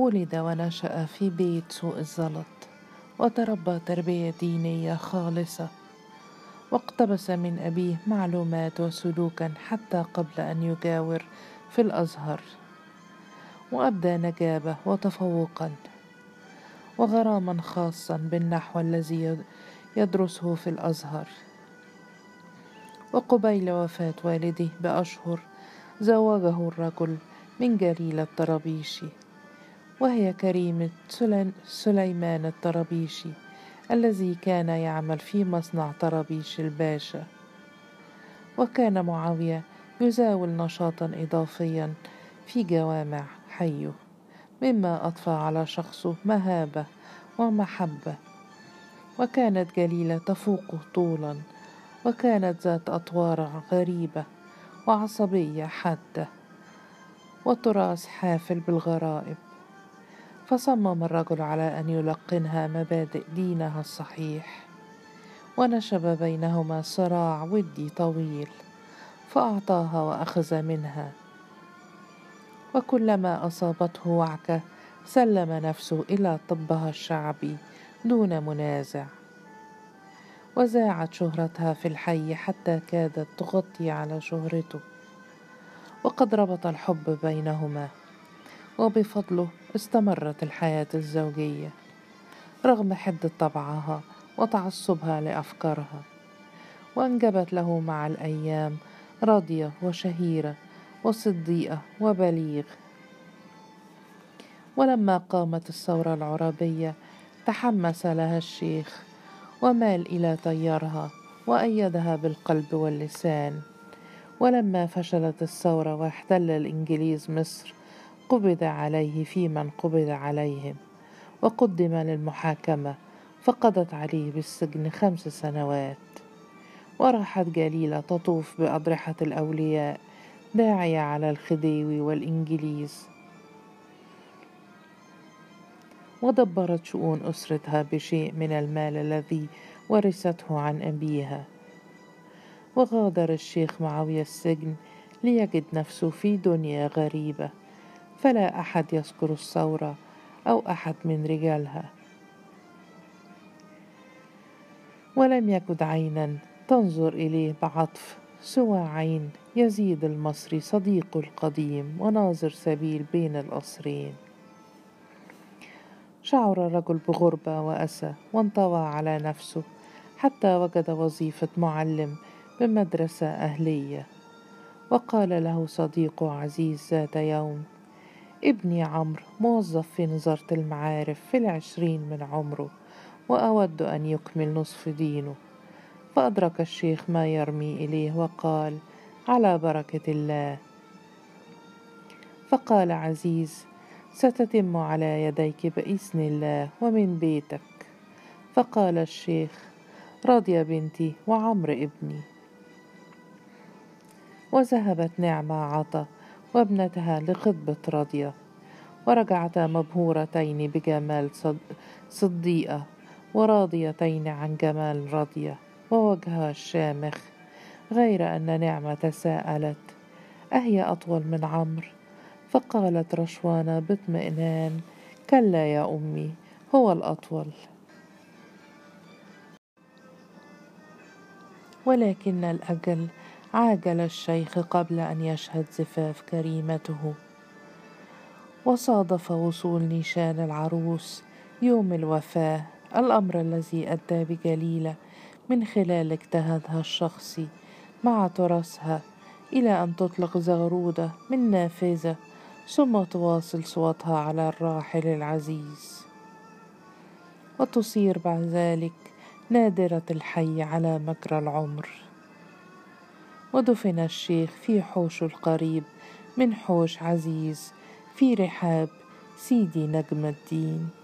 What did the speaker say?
ولد ونشأ في بيت سوء الزلط وتربى تربية دينية خالصة واقتبس من أبيه معلومات وسلوكا حتى قبل أن يجاور في الأزهر وأبدى نجابة وتفوقا وغراما خاصا بالنحو الذي يدرسه في الأزهر. وقبيل وفاة والده بأشهر زوجه الرجل من جليل الطرابيشي وهي كريمة سليمان الطرابيشي الذي كان يعمل في مصنع طرابيش الباشا. وكان معاوية يزاول نشاطا إضافيا في جوامع حيه مما أضفى على شخصه مهابة ومحبة. وكانت جليلة تفوقه طولا وكانت ذات أطوار غريبة وعصبية حادة. وتراث حافل بالغرائب. فصمم الرجل على أن يلقنها مبادئ دينها الصحيح. ونشب بينهما صراع ودي طويل فأعطاها وأخذ منها. وكلما أصابته وعكة سلم نفسه إلى طبها الشعبي دون منازع. وزاعت شهرتها في الحي حتى كادت تغطي على شهرته. وقد ربط الحب بينهما. وبفضله استمرت الحياة الزوجية رغم حدة طبعها وتعصبها لأفكارها وأنجبت له مع الأيام راضية وشهيرة وصديقة وبليغ. ولما قامت الثورة العربية تحمس لها الشيخ ومال إلى تيارها وأيدها بالقلب واللسان. ولما فشلت الثورة واحتل الإنجليز مصر قبض عليه في من قبض عليهم وقدم للمحاكمة فقضت عليه بالسجن خمس سنوات. وراحت جليلة تطوف بأضرحة الأولياء داعية على الخديوي والإنجليز. ودبرت شؤون أسرتها بشيء من المال الذي ورثته عن أبيها. وغادر الشيخ معاوية السجن ليجد نفسه في دنيا غريبة. فلا أحد يذكر الثورة أو أحد من رجالها. ولم يكد عينا تنظر إليه بعطف سوى عين يزيد المصري صديق القديم وناظر سبيل بين القصرين شعر الرجل بغربة وأسى وانطوى على نفسه حتى وجد وظيفة معلم بمدرسة أهلية. وقال له صديقه عزيز ذات يوم ابني عمرو موظف في نظارة المعارف في العشرين من عمره وأود أن يكمل نصف دينه. فأدرك الشيخ ما يرمي إليه وقال على بركة الله. فقال عزيز ستتم على يديك بإذن الله ومن بيتك. فقال الشيخ راضية بنتي وعمر ابني. وذهبت نعمة عطا وابنتها لخطبة راضية ورجعتا مبهورتين بجمال صديقة وراضيتين عن جمال راضية ووجهها الشامخ غير أن نعمة تساءلت أهي أطول من عمرو؟ فقالت رشوانة باطمئنان كلا يا أمي هو الأطول. ولكن الأجل عاجل الشيخ قبل أن يشهد زفاف كريمته. وصادف وصول نيشان العروس يوم الوفاة الأمر الذي أدى بجليلة من خلال اجتهادها الشخصي مع تراثها إلى أن تطلق زغرودة من نافذة ثم تواصل صوتها على الراحل العزيز. وتصير بعد ذلك نادرة الحي على مجرى العمر. ودفن الشيخ في حوش القريب من حوش عزيز في رحاب سيدي نجم الدين.